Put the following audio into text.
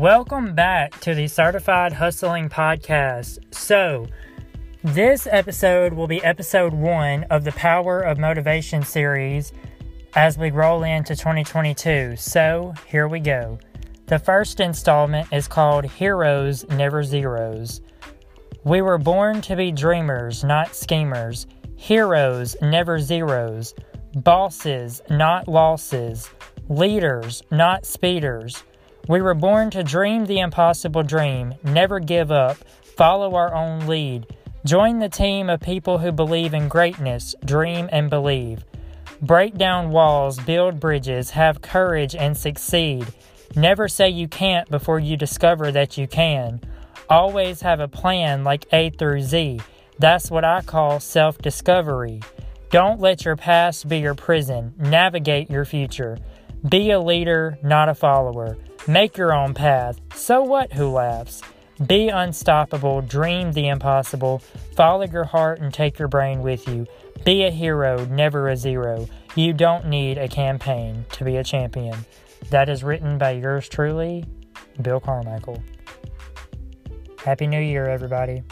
Welcome back to the Certified Hustling Podcast. So, this episode will be episode one of the Power of Motivation series as we roll into 2022. So, here we go. The first installment is called Heroes Never Zeros. We were born to be dreamers, not schemers. Heroes, never zeros. Bosses, not losses. Leaders, not speeders. We were born to dream the impossible dream, never give up, follow our own lead. Join the team of people who believe in greatness, dream and believe. Break down walls, build bridges, have courage and succeed. Never say you can't before you discover that you can. Always have a plan like A through Z. That's what I call self discovery. Don't let your past be your prison. Navigate your future. Be a leader, not a follower. Make your own path. So what who laughs? Be unstoppable, dream the impossible, follow your heart and take your brain with you. Be a hero, never a zero. You don't need a campaign to be a champion. That is written by yours truly, Bill Carmichael. Happy New Year, everybody.